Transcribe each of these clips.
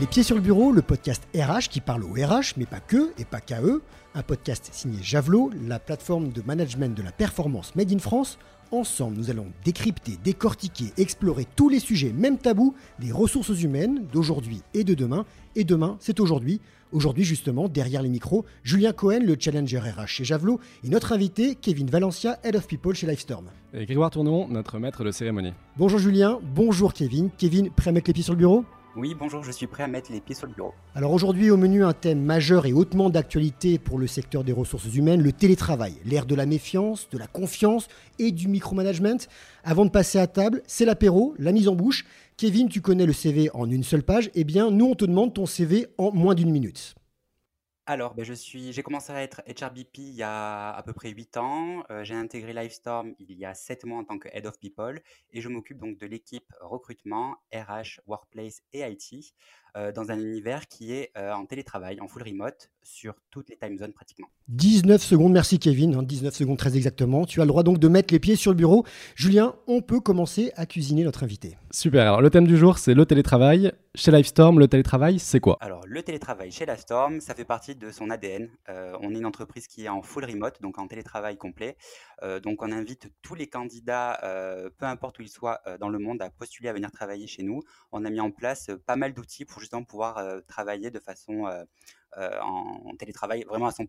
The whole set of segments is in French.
Les Pieds sur le Bureau, le podcast RH qui parle au RH, mais pas que et pas qu'à eux. Un podcast signé Javelot, la plateforme de management de la performance Made in France. Ensemble, nous allons décrypter, décortiquer, explorer tous les sujets, même tabous, des ressources humaines d'aujourd'hui et de demain. Et demain, c'est aujourd'hui. Aujourd'hui, justement, derrière les micros, Julien Cohen, le challenger RH chez Javelot, et notre invité, Kevin Valencia, Head of People chez Livestorm. Et Grégoire Tournon, notre maître de cérémonie. Bonjour Julien, bonjour Kevin. Kevin, prêt à mettre les pieds sur le bureau? Oui, bonjour, je suis prêt à mettre les pieds sur le bureau. Alors aujourd'hui au menu un thème majeur et hautement d'actualité pour le secteur des ressources humaines, le télétravail, l'ère de la méfiance, de la confiance et du micromanagement. Avant de passer à table, c'est l'apéro, la mise en bouche. Kevin, tu connais le CV en une seule page, eh bien nous on te demande ton CV en moins d'une minute. Alors, ben, je j'ai commencé à être HRBP il y a à peu près 8 ans. Euh, j'ai intégré Livestorm il y a 7 mois en tant que Head of People et je m'occupe donc de l'équipe recrutement, RH, Workplace et IT. Euh, dans un univers qui est euh, en télétravail, en full remote, sur toutes les time zones pratiquement. 19 secondes, merci Kevin, 19 hein, secondes très exactement. Tu as le droit donc de mettre les pieds sur le bureau. Julien, on peut commencer à cuisiner notre invité. Super, alors le thème du jour c'est le télétravail. Chez Livestorm, le télétravail, c'est quoi? Alors le télétravail chez Livestorm, ça fait partie de son ADN. Euh, on est une entreprise qui est en full remote, donc en télétravail complet. donc on invite tous les candidats, peu importe où ils soient dans le monde, à postuler à venir travailler chez nous. On a mis en place pas mal d'outils pour justement pouvoir travailler de façon en télétravail vraiment à 100%.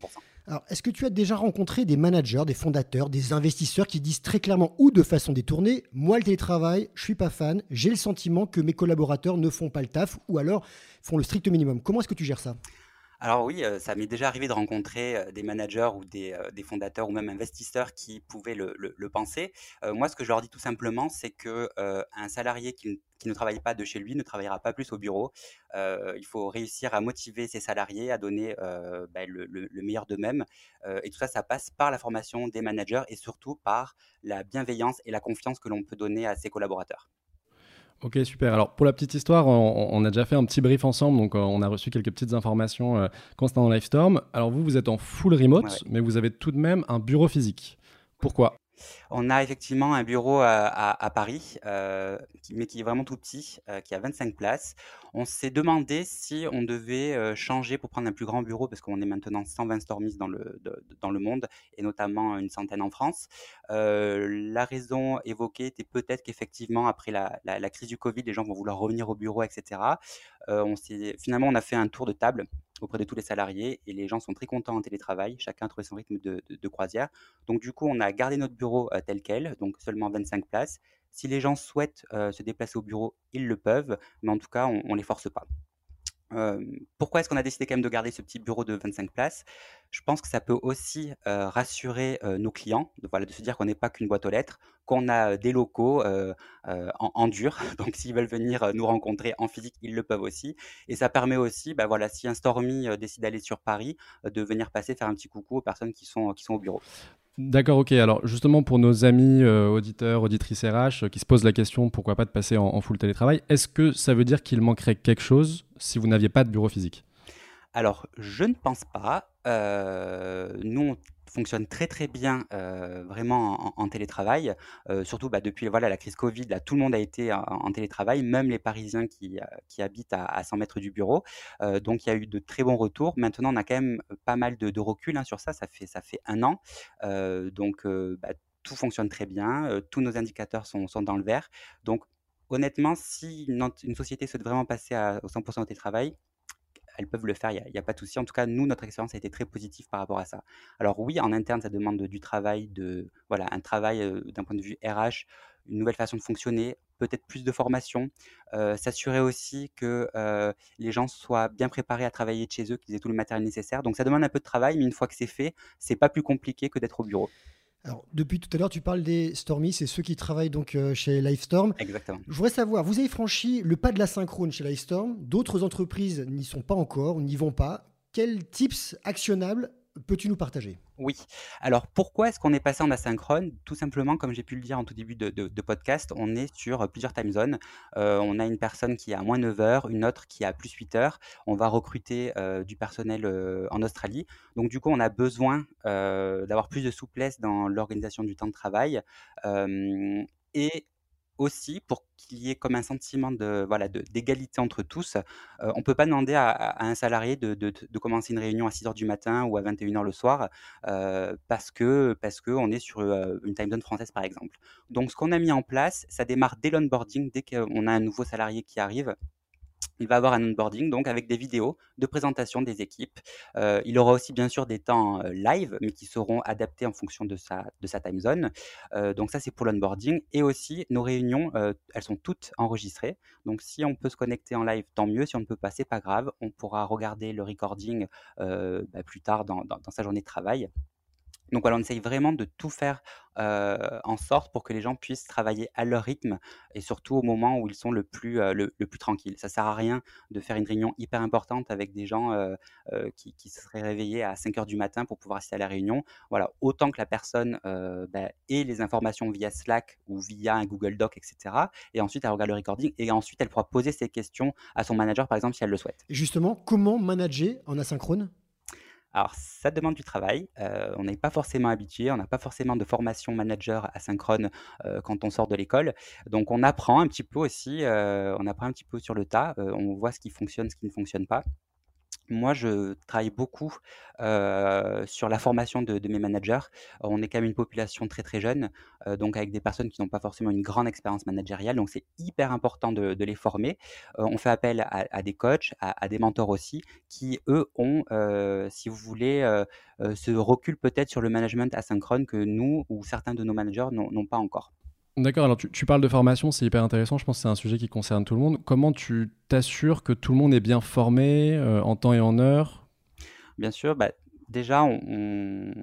Alors, est-ce que tu as déjà rencontré des managers, des fondateurs, des investisseurs qui disent très clairement ou de façon détournée, moi le télétravail, je suis pas fan, j'ai le sentiment que mes collaborateurs ne font pas le taf ou alors font le strict minimum. Comment est-ce que tu gères ça? Alors oui, ça m'est déjà arrivé de rencontrer des managers ou des, fondateurs ou même investisseurs qui pouvaient le, penser. moi, ce que je leur dis tout simplement, c'est que un salarié qui, ne travaille pas de chez lui ne travaillera pas plus au bureau. il faut réussir à motiver ses salariés, à donner bah, le, le, meilleur d'eux-mêmes. et tout ça, ça passe par la formation des managers et surtout par la bienveillance et la confiance que l'on peut donner à ses collaborateurs. Ok, super. Alors, pour la petite histoire, on, a déjà fait un petit brief ensemble, donc euh, on a reçu quelques petites informations euh, concernant Livestorm. Alors, vous, vous êtes en full remote, mais vous avez tout de même un bureau physique. Pourquoi? On a effectivement un bureau à, Paris, euh, mais qui est vraiment tout petit, euh, qui a 25 places. On s'est demandé si on devait euh, changer pour prendre un plus grand bureau, parce qu'on est maintenant 120 Stormies dans le, dans le monde, et notamment une centaine en France. la raison évoquée était peut-être qu'effectivement, après la, crise du Covid, les gens vont vouloir revenir au bureau, etc. finalement, on a fait un tour de table auprès de tous les salariés et les gens sont très contents en télétravail. Chacun a trouvé son rythme de, croisière. Donc, du coup, on a gardé notre bureau euh, tel quel, donc seulement 25 places. Si les gens souhaitent euh, se déplacer au bureau, ils le peuvent, mais en tout cas, on ne les force pas pourquoi est-ce qu'on a décidé quand même de garder ce petit bureau de 25 places? Je pense que ça peut aussi rassurer nos clients, de, voilà, de se dire qu'on n'est pas qu'une boîte aux lettres, qu'on a des locaux en, dur. Donc s'ils veulent venir nous rencontrer en physique, ils le peuvent aussi. Et ça permet aussi, bah, voilà, si un Stormy décide d'aller sur Paris, de venir passer faire un petit coucou aux personnes qui sont, qui sont au bureau. D'accord, ok. Alors justement pour nos amis auditeurs, auditrices RH qui se posent la question pourquoi pas de passer en, full télétravail, est-ce que ça veut dire qu'il manquerait quelque chose si vous n'aviez pas de bureau physique? Alors, je ne pense pas. Euh, nous, fonctionne très très bien vraiment en, télétravail. Surtout bah, depuis voilà, la crise Covid, là, tout le monde a été en, télétravail, même les Parisiens qui, qui habitent à, 100 mètres du bureau. donc il y a eu de très bons retours. Maintenant, on a quand même pas mal de, recul hein, sur ça. Ça fait, ça fait un an. donc bah, tout fonctionne très bien. tous nos indicateurs sont, dans le vert. Donc honnêtement, si une, société souhaite vraiment passer à, au 100% au télétravail, elles peuvent le faire, il n'y a, pas de souci. En tout cas, nous, notre expérience a été très positive par rapport à ça. Alors oui, en interne, ça demande du travail, voilà, un travail d'un point de vue RH, une nouvelle façon de fonctionner, peut-être plus de formation, s'assurer aussi que les gens soient bien préparés à travailler de chez eux, qu'ils aient tout le matériel nécessaire. Donc ça demande un peu de travail, mais une fois que c'est fait, c'est pas plus compliqué que d'être au bureau. Alors, depuis tout à l'heure, tu parles des Stormy, c'est ceux qui travaillent donc euh, chez Livestorm. Exactement. Je voudrais savoir, vous avez franchi le pas de la synchrone chez Livestorm, d'autres entreprises n'y sont pas encore, n'y vont pas. Quels tips actionnables peux-tu nous partager? Oui. Alors, pourquoi est-ce qu'on est passé en asynchrone? Tout simplement, comme j'ai pu le dire en tout début de, podcast, on est sur plusieurs time zones. Euh, on a une personne qui a à moins 9 heures, une autre qui a plus 8 heures. On va recruter euh, du personnel euh, en Australie. Donc, du coup, on a besoin d'avoir plus de souplesse dans l'organisation du temps de travail. et aussi pour qu'il y ait comme un sentiment de voilà d'égalité entre tous. on ne peut pas demander à, un salarié de, de, commencer une réunion à 6 heures du matin ou à 21 heures le soir parce que parce que on est sur une time zone française par exemple. Donc ce qu'on a mis en place, ça démarre dès l'onboarding, dès qu'on a un nouveau salarié qui arrive il va avoir un onboarding donc avec des vidéos de présentation des équipes. Euh, il aura aussi bien sûr des temps euh, live, mais qui seront adaptés en fonction de sa, de sa time zone. Euh, donc ça c'est pour l'onboarding. Et aussi nos réunions, elles sont toutes enregistrées. Donc si on peut se connecter en live, tant mieux. Si on ne peut pas, c'est pas grave. On pourra regarder le recording bah, plus tard dans, sa journée de travail. Donc voilà, on essaye vraiment de tout faire en sorte pour que les gens puissent travailler à leur rythme et surtout au moment où ils sont le plus, le, plus tranquilles. Ça sert à rien de faire une réunion hyper importante avec des gens qui, qui, seraient réveillés à 5 heures du matin pour pouvoir assister à la réunion. Voilà, autant que la personne bah, ait les informations via Slack ou via un Google Doc, etc. Et ensuite, elle regarde le recording et ensuite, elle pourra poser ses questions à son manager, par exemple, si elle le souhaite. justement, comment manager en asynchrone? Alors, ça demande du travail. Euh, on n'est pas forcément habitué, on n'a pas forcément de formation manager asynchrone euh, quand on sort de l'école. Donc, on apprend un petit peu aussi, euh, on apprend un petit peu sur le tas, on voit ce qui fonctionne, ce qui ne fonctionne pas. Moi, je travaille beaucoup sur la formation de, mes managers. On est quand même une population très très jeune, donc avec des personnes qui n'ont pas forcément une grande expérience managériale. Donc c'est hyper important de, les former. on fait appel à, des coachs, à, des mentors aussi, qui eux ont, si vous voulez, ce recul peut-être sur le management asynchrone que nous ou certains de nos managers n'ont pas encore. D'accord, alors tu, parles de formation, c'est hyper intéressant, je pense que c'est un sujet qui concerne tout le monde. Comment tu t'assures que tout le monde est bien formé euh, en temps et en heure? Bien sûr, bah, déjà, on,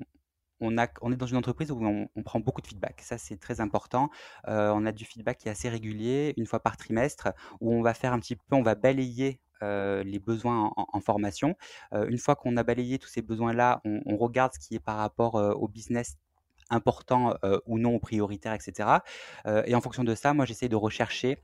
on, est dans une entreprise où on, prend beaucoup de feedback. Ça, c'est très important. Euh, on a du feedback qui est assez régulier, une fois par trimestre, où on va faire un petit peu, on va balayer euh, les besoins en, formation. une fois qu'on a balayé tous ces besoins-là, on, regarde ce qui est par rapport au business important ou non prioritaire, etc. et en fonction de ça, moi, j'essaie de rechercher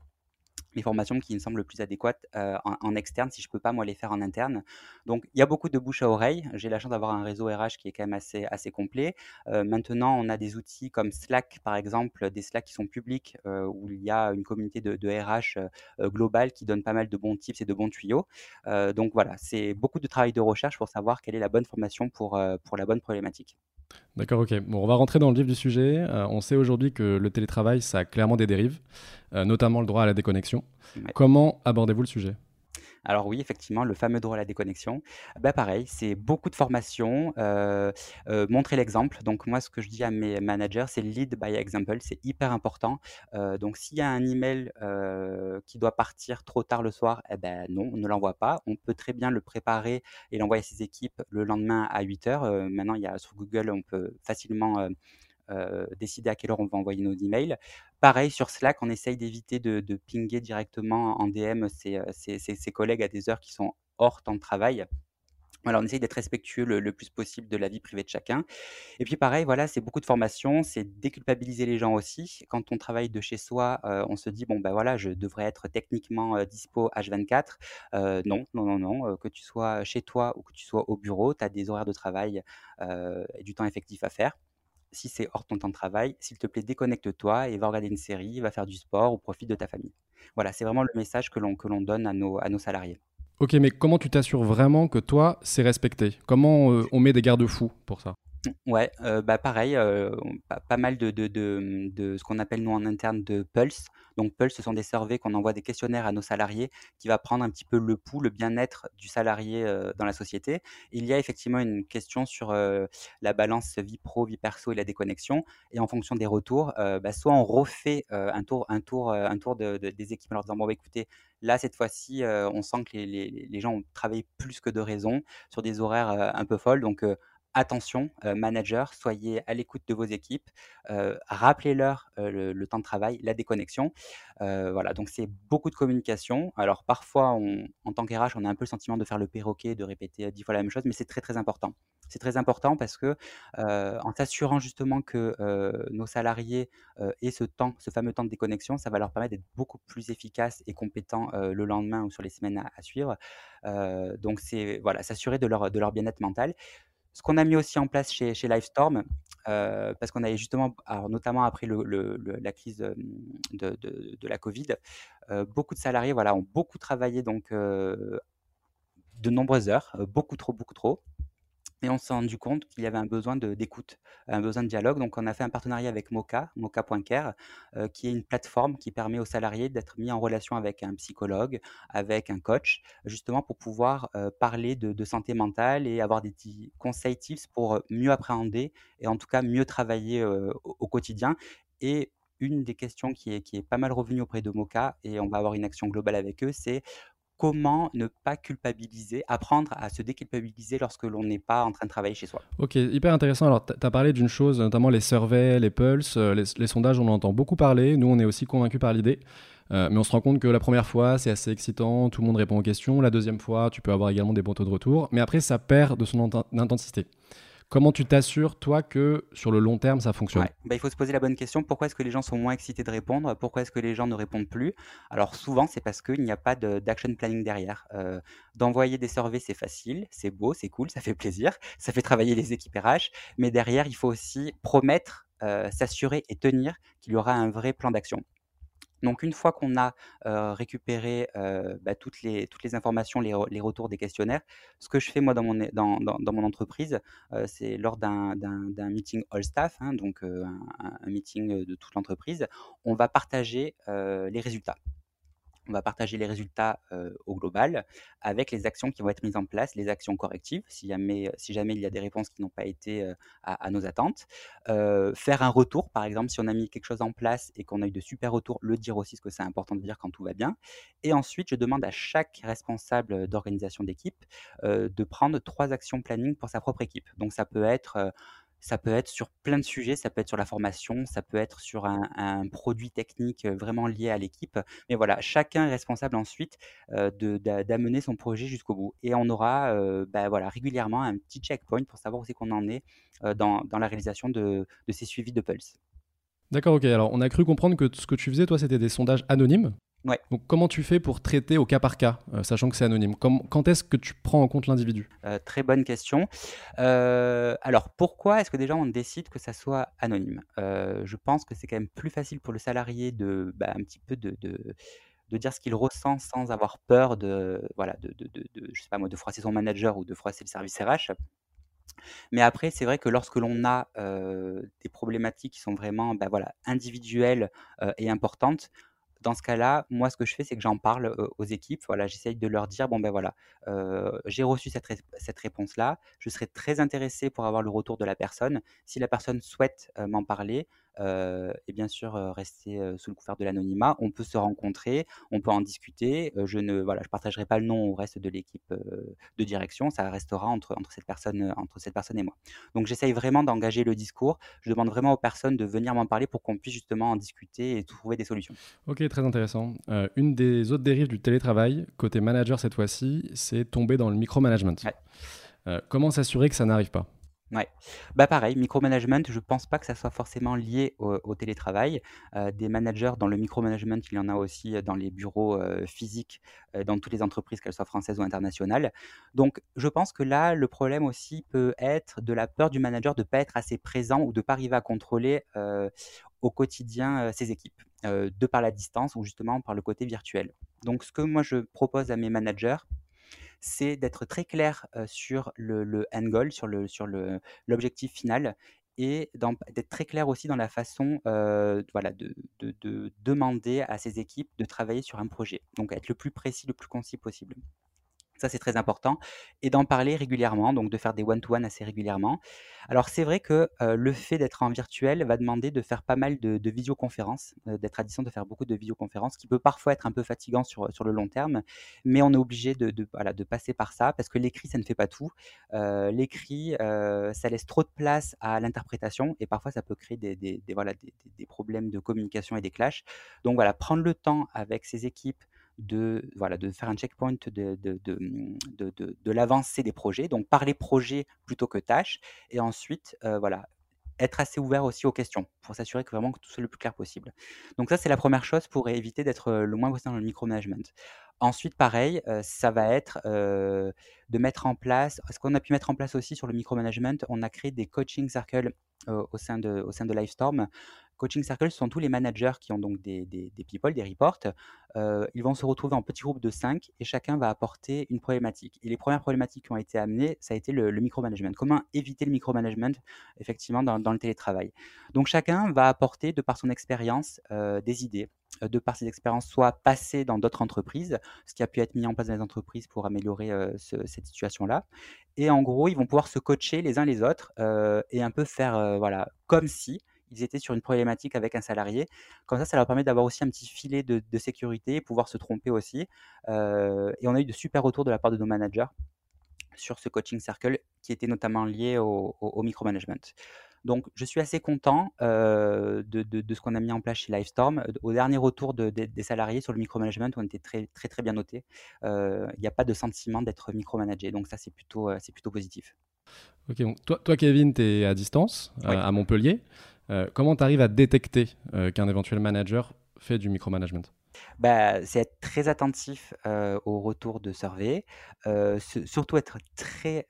les formations qui me semblent le plus adéquates en, externe si je peux pas moi les faire en interne. Donc il y a beaucoup de bouche à oreille. J'ai la chance d'avoir un réseau RH qui est quand même assez assez complet. maintenant on a des outils comme Slack par exemple, des Slack qui sont publics où il y a une communauté de, de RH globale qui donne pas mal de bons tips et de bons tuyaux. donc voilà, c'est beaucoup de travail de recherche pour savoir quelle est la bonne formation pour pour la bonne problématique. D'accord, ok. Bon, on va rentrer dans le vif du sujet. Euh, on sait aujourd'hui que le télétravail, ça a clairement des dérives, euh, notamment le droit à la déconnexion. Comment abordez-vous le sujet? Alors oui, effectivement, le fameux droit à la déconnexion, bah pareil, c'est beaucoup de formation, euh, euh, montrer l'exemple. Donc moi, ce que je dis à mes managers, c'est lead by example, c'est hyper important. Euh, donc s'il y a un email qui doit partir trop tard le soir, eh ben non, on ne l'envoie pas. On peut très bien le préparer et l'envoyer à ses équipes le lendemain à 8 heures. maintenant, sur Google, on peut facilement décider à quelle heure on va envoyer nos emails. Pareil, sur Slack, on essaye d'éviter de, de, pinguer directement en DM ses, ses, ses, collègues à des heures qui sont hors temps de travail. Voilà, on essaye d'être respectueux le, plus possible de la vie privée de chacun. Et puis pareil, voilà, c'est beaucoup de formation, c'est déculpabiliser les gens aussi. Quand on travaille de chez soi, euh, on se dit bon ben voilà, je devrais être techniquement euh, dispo H24. Euh, non, non, non, non. que tu sois chez toi ou que tu sois au bureau, tu as des horaires de travail et du temps effectif à faire si c'est hors ton temps de travail, s'il te plaît, déconnecte-toi et va regarder une série, va faire du sport ou profite de ta famille. Voilà, c'est vraiment le message que l'on, que l'on donne à nos, à nos salariés. Ok, mais comment tu t'assures vraiment que toi, c'est respecté? Comment euh, on met des garde-fous pour ça? Ouais, bah pareil, pas, mal de, de, de, ce qu'on appelle nous en interne de pulse. Donc pulse, ce sont des surveys qu'on envoie des questionnaires à nos salariés qui va prendre un petit peu le pouls, le bien-être du salarié dans la société. Il y a effectivement une question sur la balance vie pro, vie perso et la déconnexion. Et en fonction des retours, bah, soit on refait un tour, un tour, un tour des équipes en leur disant bon bah, écoutez, là cette fois-ci, on sent que les, les, les, gens ont travaillé plus que de raison sur des horaires un peu folles. Donc attention, euh, manager, soyez à l'écoute de vos équipes, euh, rappelez-leur euh, le, temps de travail, la déconnexion. voilà, donc c'est beaucoup de communication. Alors parfois, en tant qu'RH, on a un peu le sentiment de faire le perroquet, de répéter dix fois la même chose, mais c'est très très important. C'est très important parce que en s'assurant justement que nos salariés aient ce temps, ce fameux temps de déconnexion, ça va leur permettre d'être beaucoup plus efficaces et compétents le lendemain ou sur les semaines à, suivre. donc c'est voilà, s'assurer de leur, de leur bien-être mental. Ce qu'on a mis aussi en place chez, Livestorm, euh, parce qu'on avait justement, alors notamment après la crise de, de, de, la Covid, euh, beaucoup de salariés voilà, ont beaucoup travaillé donc de nombreuses heures, beaucoup trop, beaucoup trop. Et on s'est rendu compte qu'il y avait un besoin d'écoute, un besoin de dialogue. Donc, on a fait un partenariat avec Moca, Moca.care, euh, qui est une plateforme qui permet aux salariés d'être mis en relation avec un psychologue, avec un coach, justement pour pouvoir euh, parler de, santé mentale et avoir des conseils, tips pour mieux appréhender et en tout cas mieux travailler euh, au, quotidien. Et une des questions qui est, qui est pas mal revenue auprès de Moca, et on va avoir une action globale avec eux, c'est comment ne pas culpabiliser, apprendre à se déculpabiliser lorsque l'on n'est pas en train de travailler chez soi. Ok, hyper intéressant. Alors, tu as parlé d'une chose, notamment les surveys, les pulses, euh, les, sondages, on en entend beaucoup parler. Nous, on est aussi convaincus par l'idée. Euh, mais on se rend compte que la première fois, c'est assez excitant, tout le monde répond aux questions. La deuxième fois, tu peux avoir également des bons taux de retour. Mais après, ça perd de son intensité. Comment tu t'assures, toi, que sur le long terme, ça fonctionne bah, Il faut se poser la bonne question. Pourquoi est-ce que les gens sont moins excités de répondre? Pourquoi est-ce que les gens ne répondent plus? Alors souvent, c'est parce qu'il n'y a pas d'action planning derrière. Euh, d'envoyer des surveys, c'est facile, c'est beau, c'est cool, ça fait plaisir, ça fait travailler les équipes RH. Mais derrière, il faut aussi promettre, euh, s'assurer et tenir qu'il y aura un vrai plan d'action. Donc une fois qu'on a récupéré bah, toutes, les, informations, les, retours des questionnaires, ce que je fais moi dans mon, entreprise, c'est lors d'un meeting all staff, hein, donc un, meeting de toute l'entreprise, on va partager les résultats on va partager les résultats au global avec les actions qui vont être mises en place, les actions correctives, si jamais, il y a des réponses qui n'ont pas été à, nos attentes. faire un retour, par exemple, si on a mis quelque chose en place et qu'on a eu de super retours, le dire aussi, ce que c'est important de dire quand tout va bien. Et ensuite, je demande à chaque responsable d'organisation d'équipe de prendre trois actions planning pour sa propre équipe. Donc ça peut être ça peut être sur plein de sujets, ça peut être sur la formation, ça peut être sur un, produit technique vraiment lié à l'équipe. Mais voilà, chacun est responsable ensuite d'amener son projet jusqu'au bout. Et on aura bah, voilà, régulièrement un petit checkpoint pour savoir où c'est qu'on en est dans, la réalisation de, de ces suivis de Pulse. D'accord, ok. Alors, on a cru comprendre que ce que tu faisais, toi, c'était des sondages anonymes. Donc, comment tu fais pour traiter au cas par cas, euh, sachant que c'est anonyme? Quand est-ce que tu prends en compte l'individu? Euh, Très bonne question. Euh, alors, pourquoi est-ce que déjà on décide que ça soit anonyme? Je pense que c'est quand même plus facile pour le salarié de, bah, un petit peu de, de, dire ce qu'il ressent sans avoir peur de, voilà, de, je sais pas moi, de froisser son manager ou de froisser le service RH. Mais après, c'est vrai que lorsque l'on a des problématiques qui sont vraiment bah, voilà, individuelles et importantes, dans ce cas-là, moi, ce que je fais, c'est que j'en parle aux équipes. Voilà, j'essaye de leur dire bon ben voilà, j'ai reçu cette, cette réponse-là. Je serais très intéressé pour avoir le retour de la personne. Si la personne souhaite m'en parler, et bien sûr rester sous le couvert de l'anonymat. On peut se rencontrer, on peut en discuter. je ne voilà, je partagerai pas le nom au reste de l'équipe de direction. Ça restera entre, entre, cette personne, entre cette personne et moi. Donc j'essaye vraiment d'engager le discours. Je demande vraiment aux personnes de venir m'en parler pour qu'on puisse justement en discuter et trouver des solutions. Ok, très intéressant. une des autres dérives du télétravail, côté manager cette fois-ci, c'est tomber dans le micromanagement. comment s'assurer que ça n'arrive pas? Ouais. Bah pareil, micromanagement, je pense pas que ça soit forcément lié au, télétravail. Euh, des managers dans le micromanagement, il y en a aussi dans les bureaux euh, physiques, euh, dans toutes les entreprises, qu'elles soient françaises ou internationales. Donc, je pense que là, le problème aussi peut être de la peur du manager de ne pas être assez présent ou de ne pas arriver à contrôler au quotidien ses équipes, de par la distance ou justement par le côté virtuel. Donc, ce que moi je propose à mes managers, c'est d'être très clair sur le, end goal, sur l'objectif final et d'être très clair aussi dans la façon de, de, demander à ses équipes de travailler sur un projet. Donc être le plus précis, le plus concis possible. C'est très important. Et d'en parler régulièrement, donc de faire des one-to-one assez régulièrement. Alors, c'est vrai que le fait d'être en virtuel va demander de faire pas mal de, visioconférences, d'être à distance, de faire beaucoup de visioconférences, qui peut parfois être un peu fatigant sur, sur le long terme, mais on est obligé de, voilà, de passer par ça, parce que l'écrit, ça ne fait pas tout. l'écrit, ça laisse trop de place à l'interprétation, et parfois, ça peut créer des, voilà, des problèmes de communication et des clashs. Donc voilà, prendre le temps avec ses équipes, de, voilà, de faire un checkpoint de, de, de, mmh, de l'avancée des projets, donc parler projet plutôt que tâche, et ensuite, voilà, être assez ouvert aussi aux questions pour s'assurer que vraiment que tout soit le plus clair possible. Donc ça, c'est la première chose pour éviter d'être le moins possible dans le micromanagement. Ensuite, pareil, ça va être de mettre en place, ce qu'on a pu mettre en place aussi sur le micromanagement, on a créé des coaching circles au sein de, au sein de Livestorm Coaching Circle, ce sont tous les managers qui ont donc des, des, people, des reports. Euh, ils vont se retrouver en petits groupes de 5 et chacun va apporter une problématique. Et les premières problématiques qui ont été amenées, ça a été le, micromanagement. Comment éviter le micromanagement, effectivement, dans, le télétravail? Donc chacun va apporter, de par son expérience, euh, des idées, euh, de par ses expériences, soit passées dans d'autres entreprises, ce qui a pu être mis en place dans les entreprises pour améliorer cette situation-là. Et en gros, ils vont pouvoir se coacher les uns les autres et un peu faire, voilà, comme si ils étaient sur une problématique avec un salarié. Comme ça, ça leur permet d'avoir aussi un petit filet de, sécurité, pouvoir se tromper aussi. Euh, et on a eu de super retours de la part de nos managers sur ce coaching circle qui était notamment lié au, micromanagement. Donc, je suis assez content euh, de, ce qu'on a mis en place chez Livestorm. Au dernier retour des salariés sur le micromanagement, on était très, très, très bien notés. Euh, il n'y a pas de sentiment d'être micromanagé. Donc, ça, c'est plutôt, c'est plutôt positif. Ok, toi, toi, Kevin, tu es à distance, à Montpellier. Euh, comment tu arrives à détecter euh, qu'un éventuel manager fait du micromanagement? Bah, c'est être très attentif euh, au retour de survey, surtout être très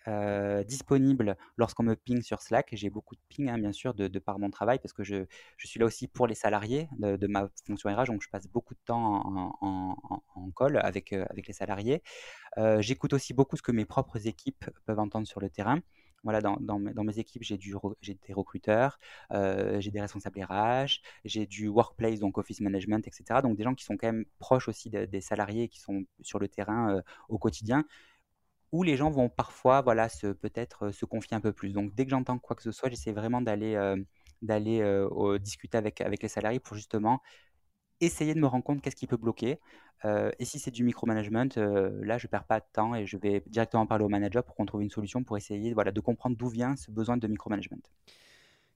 disponible lorsqu'on me ping sur Slack. J'ai beaucoup de ping, hein, bien sûr, de, par mon travail, parce que je, suis là aussi pour les salariés de, ma fonction RH, donc je passe beaucoup de temps en, en, call avec, avec les salariés. J'écoute aussi beaucoup ce que mes propres équipes peuvent entendre sur le terrain. Voilà, dans, dans, mes, équipes, j'ai des recruteurs, euh, j'ai des responsables RH, j'ai du workplace, donc office management, etc. Donc des gens qui sont quand même proches aussi des salariés qui sont sur le terrain euh, au quotidien où les gens vont parfois voilà, peut-être euh, se confier un peu plus. Donc dès que j'entends quoi que ce soit, j'essaie vraiment d'aller d'aller discuter avec, avec les salariés pour justement essayer de me rendre compte qu'est-ce qui peut bloquer. Euh, et si c'est du micromanagement, euh, là, je ne perds pas de temps et je vais directement parler au manager pour qu'on trouve une solution pour essayer voilà, de comprendre d'où vient ce besoin de micromanagement.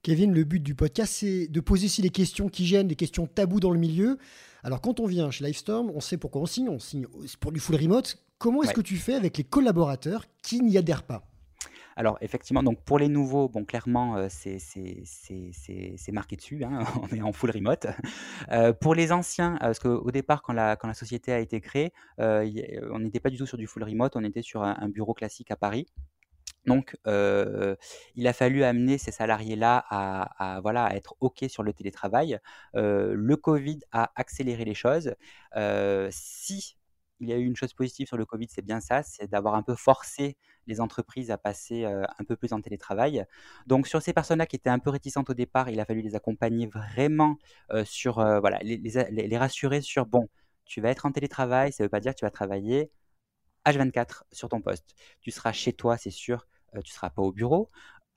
Kevin, le but du podcast, c'est de poser aussi les questions qui gênent, les questions taboues dans le milieu. Alors, quand on vient chez Livestorm, on sait pourquoi on signe. On signe pour du full remote. Comment est-ce que tu fais avec les collaborateurs qui n'y adhèrent pas? Alors effectivement, donc pour les nouveaux, bon clairement euh, c'est marqué dessus, hein, on est en full remote. Euh, pour les anciens, euh, parce qu'au départ quand la, quand la société a été créée, on n'était pas du tout sur du full remote, on était sur un, bureau classique à Paris. Donc, il a fallu amener ces salariés-là à, voilà, à être OK sur le télétravail. le Covid a accéléré les choses. si il y a eu une chose positive sur le Covid, c'est bien ça, c'est d'avoir un peu forcé les entreprises à passer un peu plus en télétravail. Donc sur ces personnes-là qui étaient un peu réticentes au départ, il a fallu les accompagner vraiment sur, voilà, les, les, rassurer sur, bon, tu vas être en télétravail, ça ne veut pas dire que tu vas travailler H24 sur ton poste. Tu seras chez toi, c'est sûr, tu ne seras pas au bureau.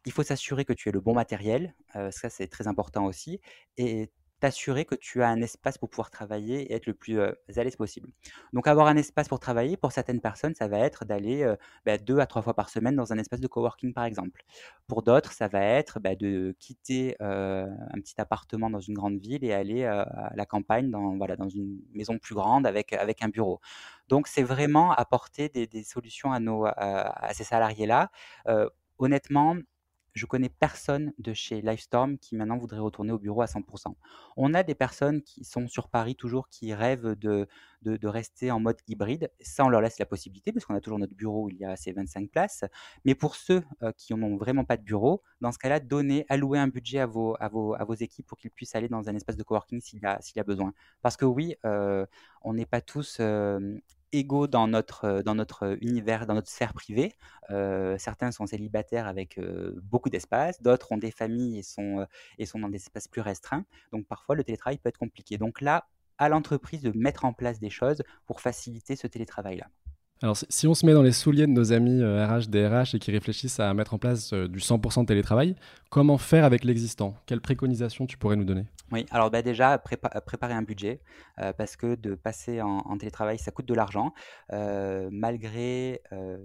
Il faut s'assurer que tu aies le bon matériel, ça c'est très important aussi, et t'assurer que tu as un espace pour pouvoir travailler et être le plus à l'aise possible. Donc avoir un espace pour travailler, pour certaines personnes, ça va être d'aller bah, deux à trois fois par semaine dans un espace de coworking, par exemple. Pour d'autres, ça va être bah, de quitter un petit appartement dans une grande ville et aller à la campagne, dans, voilà, dans une maison plus grande avec, avec un bureau. Donc c'est vraiment apporter des, solutions à, nos, à ces salariés-là. honnêtement, je connais personne de chez Livestorm qui maintenant voudrait retourner au bureau à 100%. On a des personnes qui sont sur Paris toujours qui rêvent de, de, rester en mode hybride. Ça, on leur laisse la possibilité parce qu'on a toujours notre bureau où il y a ces 25 places. Mais pour ceux euh, qui n'ont vraiment pas de bureau, dans ce cas-là, donnez, allouez un budget à vos, à vos, à vos équipes pour qu'ils puissent aller dans un espace de coworking s'il y a, s'il a besoin. Parce que oui, euh, on n'est pas tous euh, égaux dans notre, euh, dans notre univers, dans notre sphère privée. Euh, certains sont célibataires avec euh, beaucoup d'espace, d'autres ont des familles et sont, et sont dans des espaces plus restreints. Donc parfois, le télétravail peut être compliqué. Donc là, à l'entreprise de mettre en place des choses pour faciliter ce télétravail-là. Alors, si on se met dans les souliers de nos amis RH, DRH et qui réfléchissent à mettre en place du 100% de télétravail, comment faire avec l'existant? Quelles préconisations tu pourrais nous donner? Oui, alors bah déjà, préparer un budget, euh, parce que de passer en, télétravail, ça coûte de l'argent. Euh, malgré euh,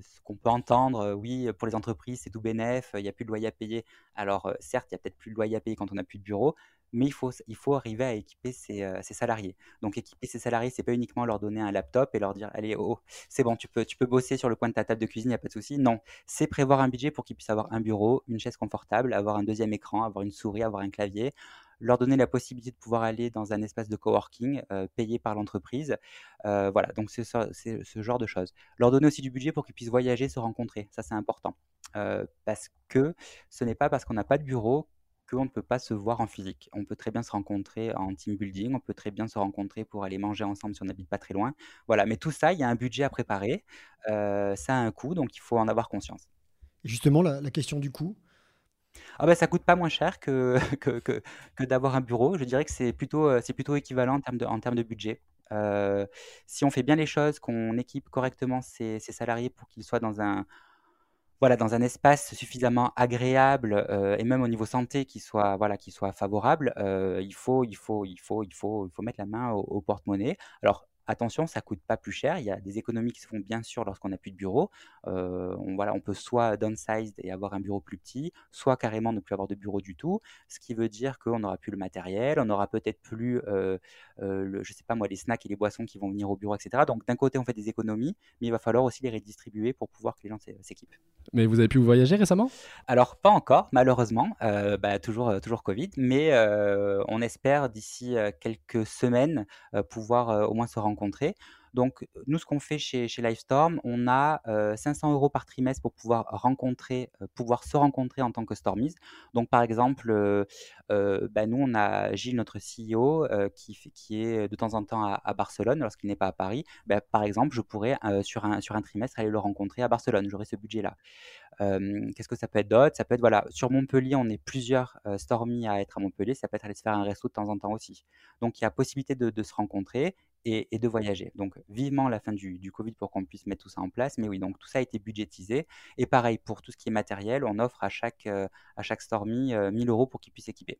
ce qu'on peut entendre, oui, pour les entreprises, c'est tout bénef, il n'y a plus de loyer à payer. Alors certes, il y a peut-être plus de loyer à payer quand on n'a plus de bureau, mais il faut, il faut arriver à équiper ses, salariés. Donc équiper ses salariés, c'est pas uniquement leur donner un laptop et leur dire allez, oh, c'est bon, tu peux, tu peux bosser sur le coin de ta table de cuisine, il n'y a pas de souci. Non, c'est prévoir un budget pour qu'ils puissent avoir un bureau, une chaise confortable, avoir un deuxième écran, avoir une souris, avoir un clavier, leur donner la possibilité de pouvoir aller dans un espace de coworking euh, payé par l'entreprise. Euh, voilà, donc c'est ce genre de choses. Leur donner aussi du budget pour qu'ils puissent voyager, se rencontrer. Ça, c'est important. Euh, parce que ce n'est pas parce qu'on n'a pas de bureau qu'on ne peut pas se voir en physique. On peut très bien se rencontrer en team building, on peut très bien se rencontrer pour aller manger ensemble si on n'habite pas très loin. Voilà, mais tout ça, il y a un budget à préparer, ça a un coût, donc il faut en avoir conscience. justement, la question du coût, ah bah, ça coûte pas moins cher que que que que d'avoir un bureau. Je dirais que c'est plutôt, euh, c'est plutôt équivalent en termes de en termes de budget. Euh, si on fait bien les choses, qu'on équipe correctement ses ses salariés pour qu'ils soient dans un voilà, dans un espace suffisamment agréable, euh, et même au niveau santé qui soit voilà, qui soit favorable, il faut il faut il faut il faut il faut mettre la main au au porte-monnaie. Alors Attention, ça coûte pas plus cher. Il y a des économies qui se font bien sûr lorsqu'on n'a plus de bureau. Euh, on, voilà, on peut soit downsize et avoir un bureau plus petit, soit carrément ne plus avoir de bureau du tout. Ce qui veut dire qu'on n'aura plus le matériel, on n'aura peut-être plus, euh, euh, le, je sais pas moi, les snacks et les boissons qui vont venir au bureau, etc. Donc d'un côté, on fait des économies, mais il va falloir aussi les redistribuer pour pouvoir que les gens s'équipent. Mais vous avez pu voyager récemment? Alors pas encore, malheureusement, bah, toujours, toujours Covid, mais on espère d'ici quelques semaines pouvoir au moins se rendre rencontrer. Donc, nous, ce qu'on fait chez, chez Livestorm, on a 500 euros par trimestre pour pouvoir rencontrer, pouvoir se rencontrer en tant que Stormies. Donc, par exemple, bah, nous, on a Gilles, notre CEO, qui, est de temps en temps à, Barcelone lorsqu'il n'est pas à Paris. Bah, par exemple, je pourrais, sur, un, trimestre, aller le rencontrer à Barcelone. J'aurais ce budget-là. Qu'est-ce que ça peut être d'autre? Ça peut être, voilà, sur Montpellier, on est plusieurs Stormies à être à Montpellier. Ça peut être aller se faire un resto de temps en temps aussi. Donc, il y a possibilité de se rencontrer et, de voyager. Donc vivement la fin du, du Covid pour qu'on puisse mettre tout ça en place. Mais oui, donc tout ça a été budgétisé. Et pareil, pour tout ce qui est matériel, on offre à chaque, euh, à chaque Stormy 1000 euh, euros pour qu'il puisse équiper.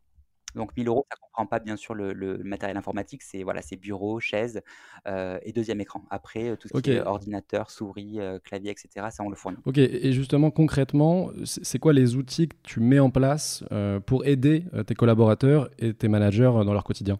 Donc 1000 euros, ça ne comprend pas bien sûr le, matériel informatique, c'est voilà, bureaux, chaises euh, et deuxième écran. Après, tout ce qui est ordinateur, souris, clavier, etc., ça on le fournit. Ok, et justement concrètement, c'est quoi les outils que tu mets en place pour aider tes collaborateurs et tes managers dans leur quotidien?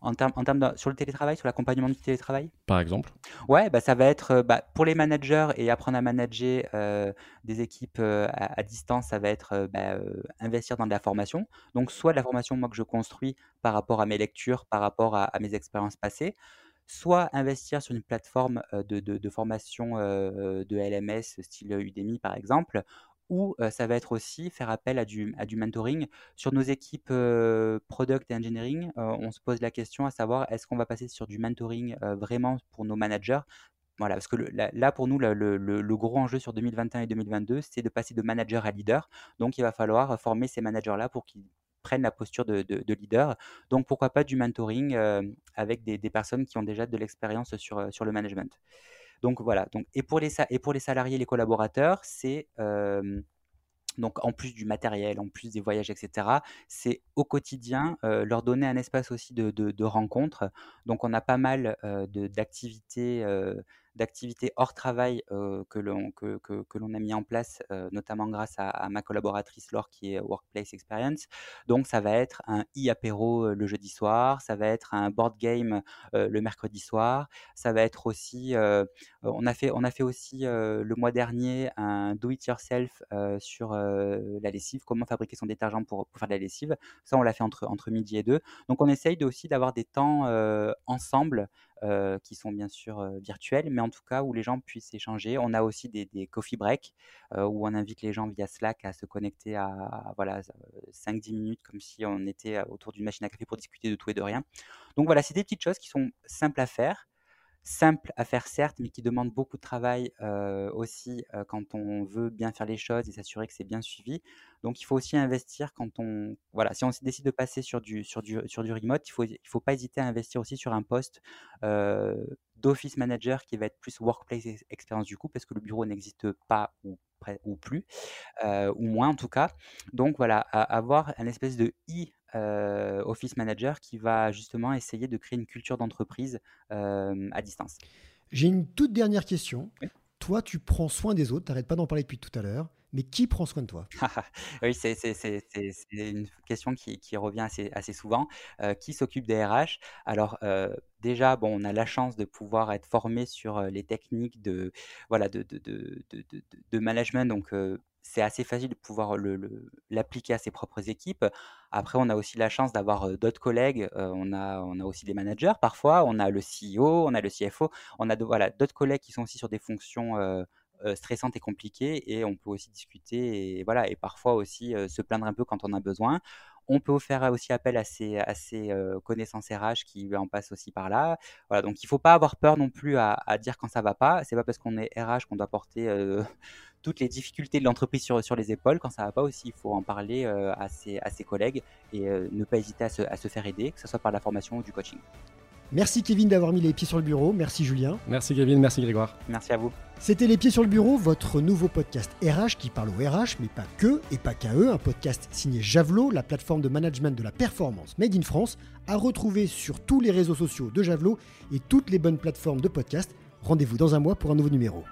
En termes en termes sur le télétravail, sur l'accompagnement du télétravail? Par exemple? Ouais, bah, ça va être euh, bah, pour les managers et apprendre à manager euh, des équipes euh, à, distance, ça va être bah, investir dans de la formation. Donc, soit de la formation moi, que je construis par rapport à mes lectures, par rapport à, mes expériences passées, soit investir sur une plateforme de, de, de formation de LMS style Udemy par exemple, ou ça va être aussi faire appel à du, mentoring. Sur nos équipes product et engineering, on se pose la question à savoir est-ce qu'on va passer sur du mentoring vraiment pour nos managers? Voilà, parce que là, pour nous, le, gros enjeu sur 2021 et 2022, c'est de passer de manager à leader. Donc, il va falloir former ces managers-là pour qu'ils prennent la posture de, de, leader. Donc, pourquoi pas du mentoring avec des, personnes qui ont déjà de l'expérience sur le management. Donc voilà. Donc, et, pour les, et pour les salariés, les collaborateurs, c'est donc en plus du matériel, en plus des voyages, etc., c'est au quotidien leur donner un espace aussi de, rencontre. Donc on a pas mal d'activités d'activités hors travail que l'on que, que, l'on a mis en place, notamment grâce à, ma collaboratrice Laure qui est Workplace Experience. Donc ça va être un e-apéro le jeudi soir, ça va être un board game le mercredi soir, ça va être aussi, on, a fait, on a fait aussi le mois dernier un do-it-yourself sur la lessive, comment fabriquer son détergent pour, pour, faire de la lessive. Ça, on l'a fait entre, entre midi et deux. Donc on essaye aussi d'avoir des temps ensemble euh, qui sont bien sûr euh, virtuels, mais en tout cas où les gens puissent échanger. On a aussi des, coffee breaks euh, où on invite les gens via Slack à se connecter à, voilà 5-10 minutes comme si on était autour d'une machine à café pour discuter de tout et de rien. Donc voilà, c'est des petites choses qui sont simples à faire simple à faire certes, mais qui demande beaucoup de travail aussi quand on veut bien faire les choses et s'assurer que c'est bien suivi. Donc il faut aussi investir quand on voilà, si on décide de passer sur du sur du sur du remote, il faut il faut pas hésiter à investir aussi sur un poste d'office manager qui va être plus workplace expérience du coup parce que le bureau n'existe pas ou ou plus ou moins en tout cas. Donc voilà, avoir un espèce de i euh, office manager qui va justement essayer de créer une culture d'entreprise euh, à distance. J'ai une toute dernière question. Toi, tu prends soin des autres, tu n'arrêtes pas d'en parler depuis tout à l'heure. Mais qui prend soin de toi? Oui, c'est une question qui, revient assez, souvent. Qui s'occupe des RH Alors, déjà, bon, on a la chance de pouvoir être formé sur les techniques de, voilà, de, de, de, de management. Donc, c'est assez facile de pouvoir l'appliquer à ses propres équipes. Après, on a aussi la chance d'avoir d'autres collègues. on, a, on a aussi des managers parfois. On a le CEO, on a le CFO. On a voilà, d'autres collègues qui sont aussi sur des fonctions stressantes et compliquées. Et on peut aussi discuter et, voilà, et parfois aussi se plaindre un peu quand on a besoin. On peut faire aussi appel à à ces connaissances RH qui en passent aussi par là. Voilà, donc il ne faut pas avoir peur non plus à, dire quand ça va pas. C'est pas parce qu'on est RH qu'on doit porter toutes les difficultés de l'entreprise sur, sur les épaules. Quand ça va pas aussi, il faut en parler à, ses, à ses collègues et ne pas hésiter à se, à se faire aider, que ce soit par la formation ou du coaching. Merci Kevin d'avoir mis les pieds sur le bureau. Merci Julien. Merci Kevin, merci Grégoire. Merci à vous. C'était Les Pieds sur le Bureau, votre nouveau podcast RH qui parle au RH, mais pas que et pas qu'à eux. Un podcast signé Javelot, la plateforme de management de la performance Made in France, à retrouver sur tous les réseaux sociaux de Javelot et toutes les bonnes plateformes de podcast. Rendez-vous dans un mois pour un nouveau numéro.